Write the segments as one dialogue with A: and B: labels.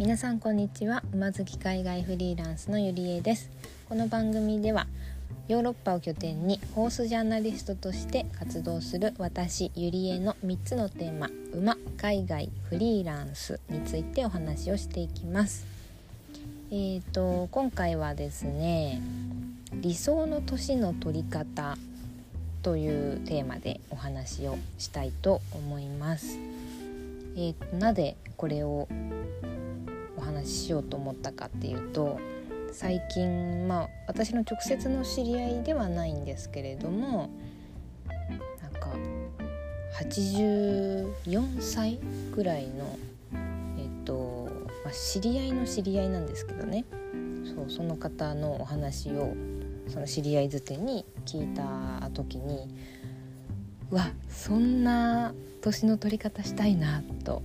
A: 皆さんこんにちは。馬好き海外フリーランスのゆりえです。この番組ではヨーロッパを拠点にホースジャーナリストとして活動する私ゆりえの3つのテーマ馬海外フリーランスについてお話をしていきます。えーと今回はですね理想の年の取り方というテーマでお話をしたいと思います。えー、なぜこれを話しようと思ったかっていうと最近まあ私の直接の知り合いではないんですけれどもなんか84歳ぐらいのえっと、まあ、知り合いの知り合いなんですけどね。そうその方のお話をその知り合いづてに聞いた時にうわそんな年の取り方したいなと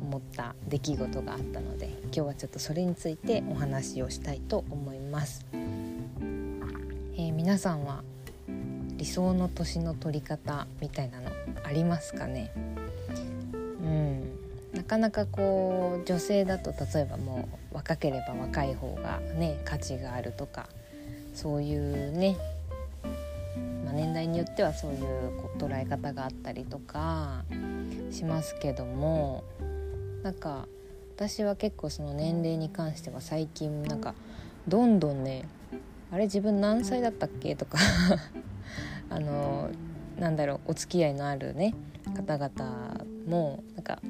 A: 思った出来事があったので今日はちょっとそれについてお話をしたいと思います。えー、皆さんは理想の年の取り方みたいなのありますかね？うんなかなかこう女性だと例えばもう若ければ若い方がね価値があるとかそういうね、まあ、年代によってはそういうこう捉え方があったりとかしますけどもなんか私は結構その年齢に関しては最近なんかどんどんねあれ自分何歳だったっけ？とか あのなんだろうお付き合いのあるね方々もなんか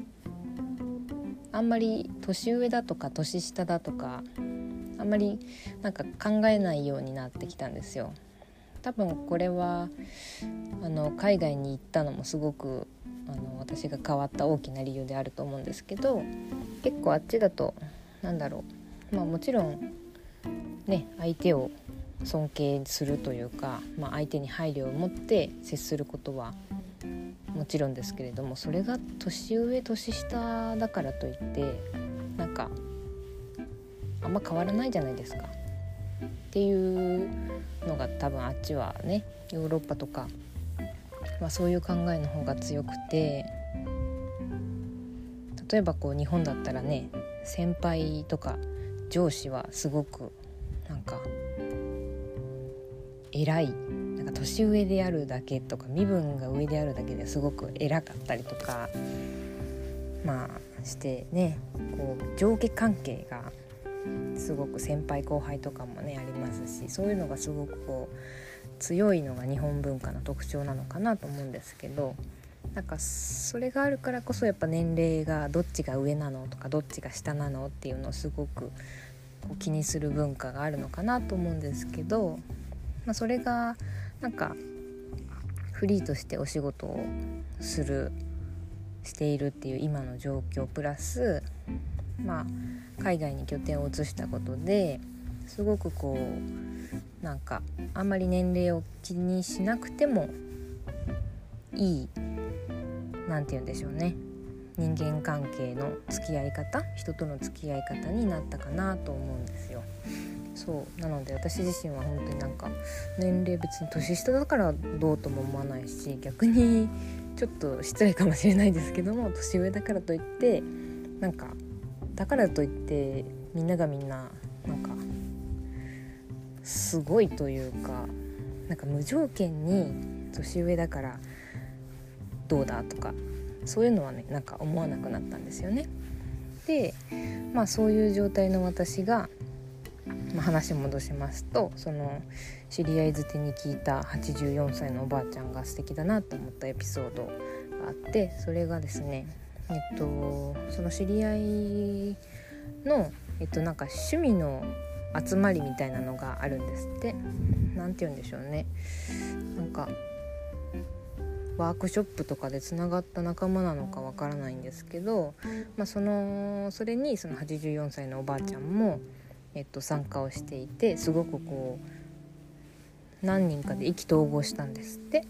A: あんまり年上だとか年下だとかあんまりなんか考えないようになってきたんですよ。多分これはあの海外に行ったのもすごくあの私が変わった大きな理由であると思うんですけど結構あっちだとなんだろう。まあもちろんね相手を尊敬するというか、まあ、相手に配慮を持って接することはもちろんですけれどもそれが年上年下だからといってなんかあんま変わらないじゃないですか。っていうのが多分あっちはねヨーロッパとか、まあ、そういう考えの方が強くて例えばこう日本だったらね先輩とか上司はすごくなんか偉いなんか年上であるだけとか身分が上であるだけですごく偉かったりとかまあしてねこう上下関係がすごく先輩後輩とかもねありますしそういうのがすごくこう強いのが日本文化の特徴なのかなと思うんですけどなんかそれがあるからこそやっぱ年齢がどっちが上なのとかどっちが下なのっていうのをすごくこう気にする文化があるのかなと思うんですけど、まあ、それがなんかフリーとしてお仕事をするしているっていう今の状況プラスまあ、海外に拠点を移したことですごくこうなんかあんまり年齢を気にしなくてもいい何て言うんでしょうね人間関係の付き合い方人との付き合い方になったかなと思うんですよ。そうなので私自身は本当になんか年齢別に年下だからどうとも思わないし逆にちょっと失礼かもしれないですけども年上だからといってなんかだからといってみんながみんなすごいというかなんか無条件に年上だからどうだとかそういうのはねなんか思わなくなったんですよね。でまあそういう状態の私が、まあ、話戻しますとその知り合いづてに聞いた84歳のおばあちゃんが素敵だなと思ったエピソードがあってそれがですねえっとその知り合いのえっとなんか趣味の集まりみたいなのがあるんですって何て言うんでしょうねなんかワークショップとかでつながった仲間なのかわからないんですけど、まあ、そのそれにその84歳のおばあちゃんも、えっと、参加をしていてすごくこう何人かで意気投合したんですって。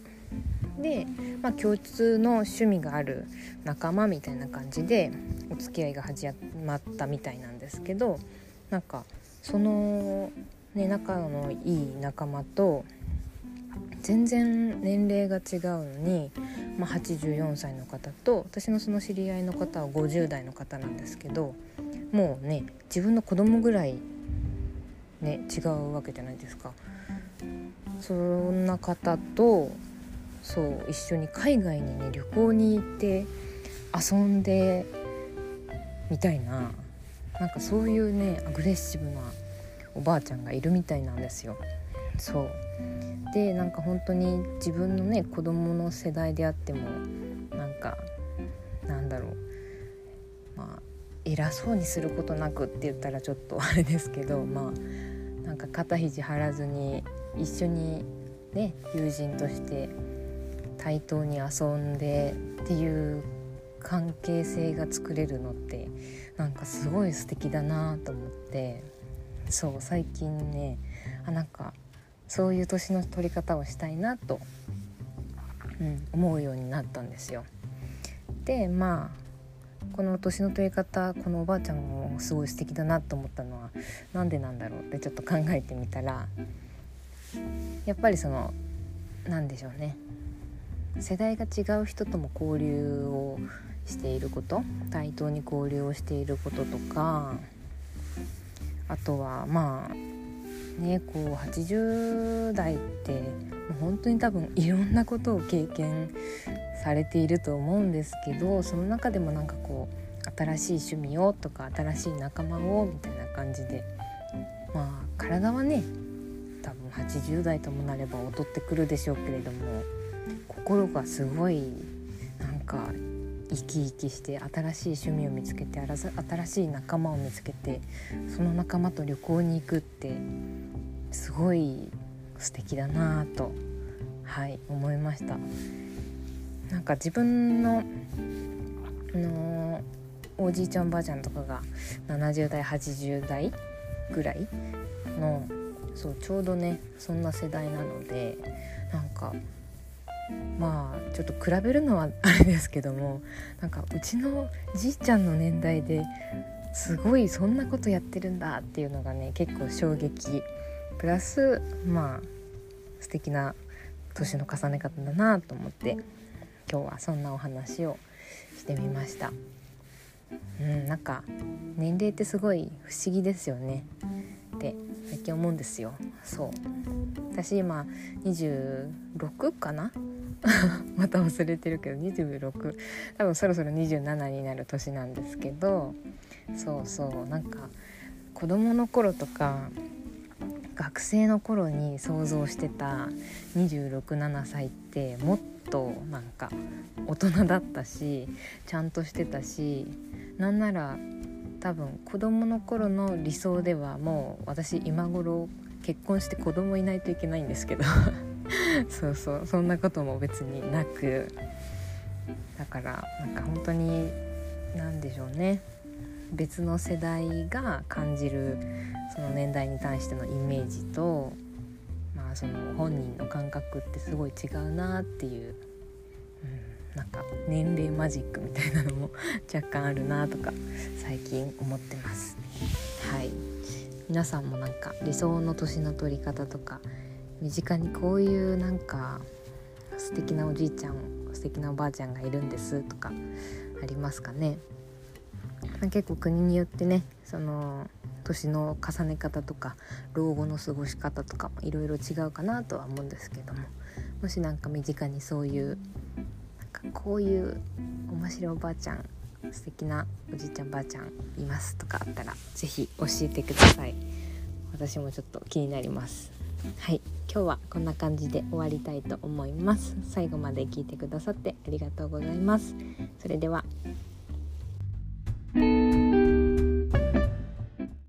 A: で、まあ、共通の趣味がある仲間みたいな感じでお付き合いが始まったみたいなんですけどなんかその、ね、仲のいい仲間と全然年齢が違うのに、まあ、84歳の方と私のその知り合いの方は50代の方なんですけどもうね自分の子供ぐらいね違うわけじゃないですか。そんな方とそう一緒に海外にね旅行に行って遊んでみたいななんかそういうねアグレッシブなおばあちゃんがいるみたいなんですよ。そうでなんか本当に自分のね子供の世代であってもなんかなんだろうまあ偉そうにすることなくって言ったらちょっと あれですけどまあなんか肩肘張らずに一緒にね友人として対等に遊んでっていう関係性が作れるのってなんかすごい素敵だなと思ってそう最近ねあなんかそういう年の取り方をしたいなと、うん、思うようになったんですよ。でまあこの年の取り方このおばあちゃんもすごい素敵だなと思ったのは何でなんだろうってちょっと考えてみたらやっぱりその何でしょうね世代が違う人とも交流をしていること対等に交流をしていることとかあとはまあねこう80代って本当に多分いろんなことを経験されていると思うんですけどその中でもなんかこう新しい趣味をとか新しい仲間をみたいな感じでまあ体はね多分80代ともなれば劣ってくるでしょうけれども心がすごいなんか生き生きして新しい趣味を見つけて新しい仲間を見つけてその仲間と旅行に行くってすごい素敵だなぁとはい思いました。なんか自分ののおじいちゃんおばあちゃんとかが70代80代ぐらいのそうちょうどねそんな世代なのでなんかまあちょっと比べるのはあれですけどもなんかうちのじいちゃんの年代ですごいそんなことやってるんだっていうのがね結構衝撃。プラスまあ素敵な年の重ね方だなと思って今日はそんなお話をしてみました。うん、なんか年齢ってすごい不思議ですよね。って最近思うんですよ。そう。私今26かな？また忘れてるけど26多分そろそろ27になる年なんですけどそうそうなんか子供の頃とか学生の頃に想像してた267歳ってもっとなんか大人だったしちゃんとしてたしなんなら多分子供の頃の理想ではもう私今頃結婚して子供いないといけないんですけど。そうそうそんなことも別になくだからなんか本当に何でしょうね別の世代が感じるその年代に対してのイメージと、まあ、その本人の感覚ってすごい違うなっていう、うん、なんか年齢マジックみたいなのも 若干あるなとか最近思ってます。はい皆さんもなんか理想の年の取り方とか身近にこういうなんか素敵なおじいちゃん素敵なおばあちゃんがいるんですとかありますかね。結構国によってねその年の重ね方とか老後の過ごし方とかもいろいろ違うかなとは思うんですけどももし何か身近にそういうなんかこういう面白いおばあちゃん素敵なおじいちゃんばあちゃんいますとかあったら是非教えてください。私もちょっと気になります。はい。今日はこんな感じで終わりたいと思います。最後まで聞いてくださってありがとうございます。それでは。